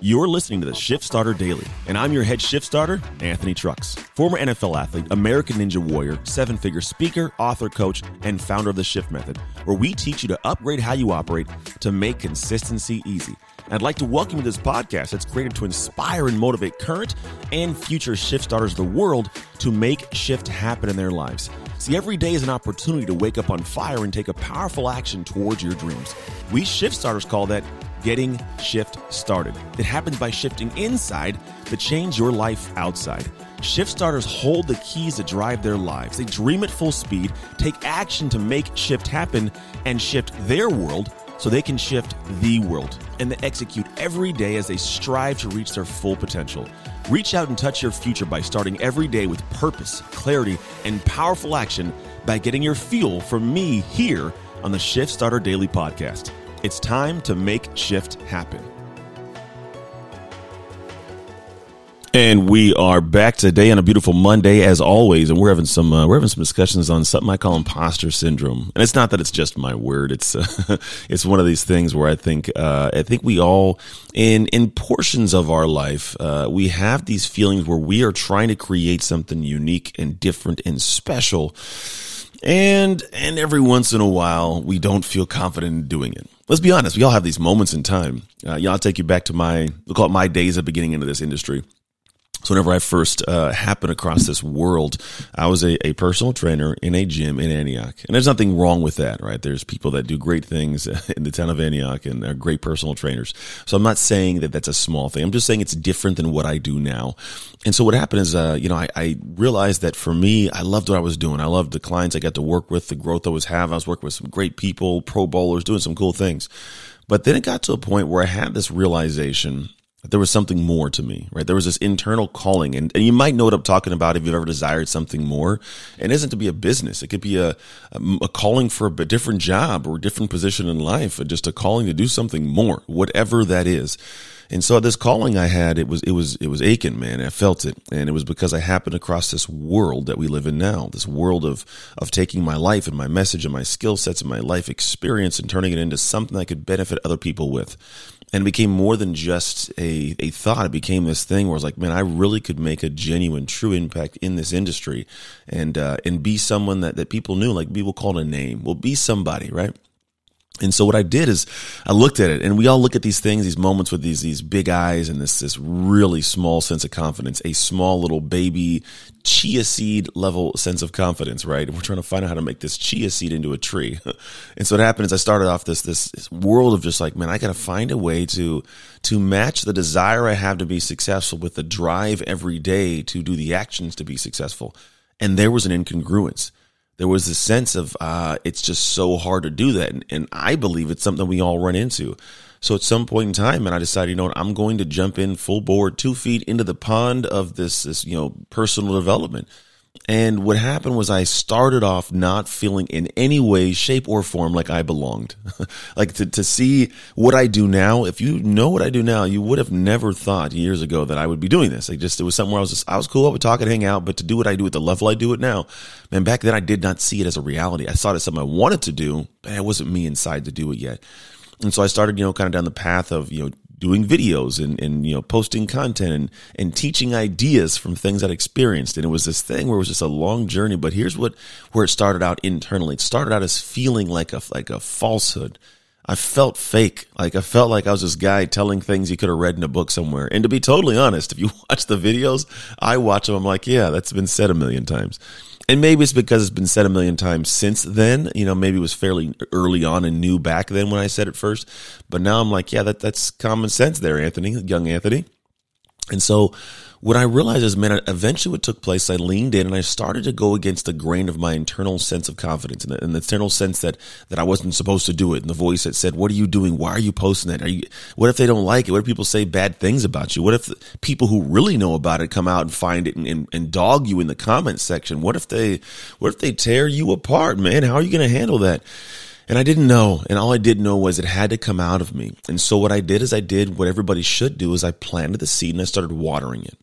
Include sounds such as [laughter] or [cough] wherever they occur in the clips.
You're listening to the Shift Starter Daily, and I'm your head shift starter, Anthony Trucks, former NFL athlete, American Ninja Warrior, seven figure speaker, author, coach, and founder of the Shift Method, where we teach you to upgrade how you operate to make consistency easy. I'd like to welcome you to this podcast that's created to inspire and motivate current and future shift starters of the world to make shift happen in their lives. See, every day is an opportunity to wake up on fire and take a powerful action towards your dreams. We shift starters call that getting shift started. It happens by shifting inside to change your life outside. Shift starters hold the keys to drive their lives. They dream at full speed, take action to make shift happen, and shift their world so they can shift the world. And they execute every day as they strive to reach their full potential. Reach out and touch your future by starting every day with purpose, clarity, and powerful action by getting your fuel from me here on the Shift Starter Daily Podcast. It's time to make shift happen. And we are back today on a beautiful Monday, as always, and we're having some uh, we're having some discussions on something I call imposter syndrome. And it's not that it's just my word; it's uh, [laughs] it's one of these things where I think uh, I think we all in in portions of our life uh, we have these feelings where we are trying to create something unique and different and special, and and every once in a while we don't feel confident in doing it let's be honest, we all have these moments in time. Uh, you know, I'll take you back to my, we'll call it my days of beginning into this industry. So whenever I first uh, happened across this world, I was a, a personal trainer in a gym in Antioch, and there's nothing wrong with that, right? There's people that do great things [laughs] in the town of Antioch and are great personal trainers. So I'm not saying that that's a small thing. I'm just saying it's different than what I do now. And so what happened is, uh, you know, I, I realized that for me, I loved what I was doing. I loved the clients I got to work with, the growth I was having. I was working with some great people, pro bowlers, doing some cool things. But then it got to a point where I had this realization there was something more to me, right? There was this internal calling, and, and you might know what I'm talking about if you've ever desired something more. And it isn't to be a business; it could be a, a, a calling for a different job or a different position in life, or just a calling to do something more, whatever that is. And so this calling I had, it was it was it was aching, man. I felt it, and it was because I happened across this world that we live in now, this world of of taking my life and my message and my skill sets and my life experience and turning it into something I could benefit other people with and it became more than just a, a thought. It became this thing where I was like, man, I really could make a genuine, true impact in this industry and, uh, and be someone that, that people knew, like people called a name. Well, be somebody, right? And so what I did is I looked at it and we all look at these things, these moments with these, these big eyes and this, this really small sense of confidence, a small little baby chia seed level sense of confidence, right? And we're trying to find out how to make this chia seed into a tree. [laughs] and so what happened is I started off this, this, this world of just like, man, I got to find a way to, to match the desire I have to be successful with the drive every day to do the actions to be successful. And there was an incongruence there was a sense of uh, it's just so hard to do that, and, and, I believe it's something we all run into. So at some point in time, and I decided, you know, what, I'm going to jump in full board, two feet into the pond of this, this, you know, personal development. And what happened was I started off not feeling in any way, shape, or form like I belonged. [laughs] like to, to see what I do now, if you know what I do now, you would have never thought years ago that I would be doing this. Like just, it was something I was just, I was cool, I would talk and hang out, but to do what I do at the level I do it now, man, back then I did not see it as a reality. I saw it as something I wanted to do, but it wasn't me inside to do it yet. And so I started, you know, kind of down the path of, you know, doing videos and, and you know posting content and, and teaching ideas from things I'd experienced. And it was this thing where it was just a long journey. But here's what where it started out internally. It started out as feeling like a like a falsehood. I felt fake. Like I felt like I was this guy telling things you could have read in a book somewhere. And to be totally honest, if you [laughs] watch the videos, I watch them. I'm like, yeah, that's been said a million times and maybe it's because it's been said a million times since then. You know, maybe it was fairly early on and new back then when I said it first. But now I'm like, yeah, that that's common sense there, Anthony, young Anthony. And so what I realized is, man, eventually what took place, I leaned in and I started to go against the grain of my internal sense of confidence and the, and the, internal sense that, that I wasn't supposed to do it. And the voice that said, what are you doing? Why are you posting that? Are you, what if they don't like it? What if people say bad things about you? What if people who really know about it come out and find it and, and, and dog you in the comment section? What if they, what if they tear you apart, man? How are you going to handle that? And I didn't know. And all I did know was it had to come out of me. And so what I did is I did what everybody should do is I planted the seed and I started watering it.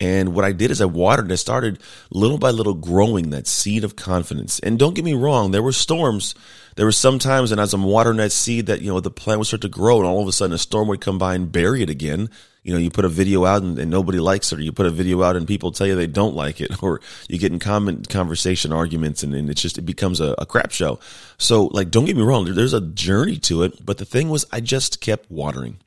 And what I did is I watered. I started little by little growing that seed of confidence. And don't get me wrong, there were storms. There were some times, and as I'm watering that seed, that you know the plant would start to grow, and all of a sudden a storm would come by and bury it again. You know, you put a video out and, and nobody likes it, or you put a video out and people tell you they don't like it, [laughs] or you get in comment conversation arguments, and, and it's just it becomes a, a crap show. So, like, don't get me wrong, there's a journey to it, but the thing was, I just kept watering.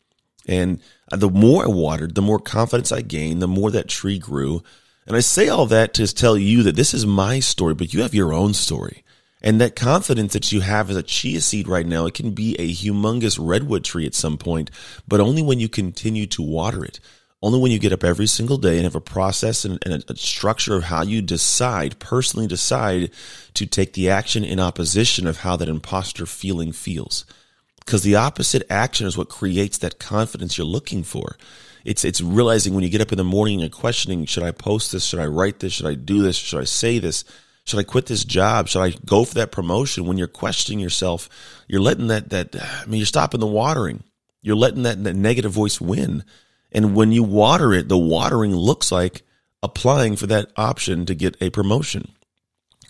And the more I watered, the more confidence I gained, the more that tree grew. And I say all that to tell you that this is my story, but you have your own story. And that confidence that you have as a chia seed right now, it can be a humongous redwood tree at some point, but only when you continue to water it. Only when you get up every single day and have a process and, and a, a structure of how you decide, personally decide to take the action in opposition of how that imposter feeling feels because the opposite action is what creates that confidence you're looking for. It's it's realizing when you get up in the morning and you're questioning, should I post this? Should I write this? Should I do this? Should I say this? Should I quit this job? Should I go for that promotion? When you're questioning yourself, you're letting that that I mean you're stopping the watering. You're letting that, that negative voice win. And when you water it, the watering looks like applying for that option to get a promotion,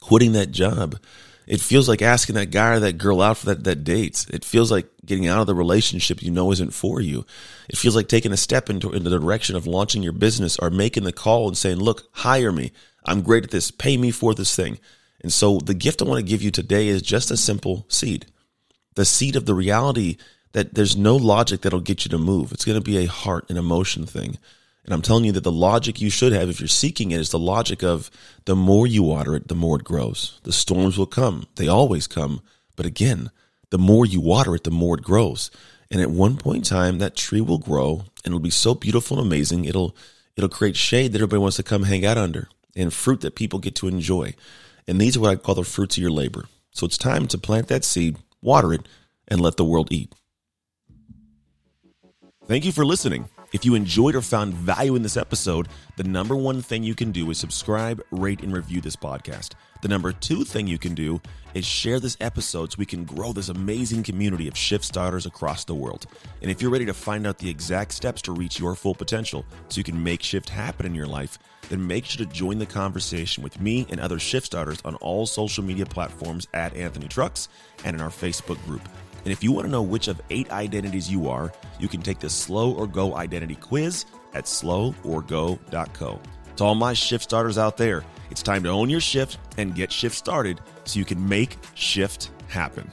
quitting that job, it feels like asking that guy or that girl out for that, that date. It feels like getting out of the relationship you know isn't for you. It feels like taking a step into, into the direction of launching your business or making the call and saying, look, hire me. I'm great at this. Pay me for this thing. And so the gift I want to give you today is just a simple seed. The seed of the reality that there's no logic that'll get you to move. It's going to be a heart and emotion thing. And I'm telling you that the logic you should have if you're seeking it is the logic of the more you water it, the more it grows. The storms will come. They always come. But again, the more you water it, the more it grows. And at one point in time, that tree will grow and it'll be so beautiful and amazing. It'll, it'll create shade that everybody wants to come hang out under and fruit that people get to enjoy. And these are what I call the fruits of your labor. So it's time to plant that seed, water it, and let the world eat. Thank you for listening. If you enjoyed or found value in this episode, the number one thing you can do is subscribe, rate, and review this podcast. The number two thing you can do is share this episode so we can grow this amazing community of shift starters across the world. And if you're ready to find out the exact steps to reach your full potential so you can make shift happen in your life, then make sure to join the conversation with me and other shift starters on all social media platforms at Anthony Trucks and in our Facebook group. And if you want to know which of eight identities you are, you can take the Slow or Go identity quiz at sloworgo.co. To all my shift starters out there, it's time to own your shift and get shift started so you can make shift happen.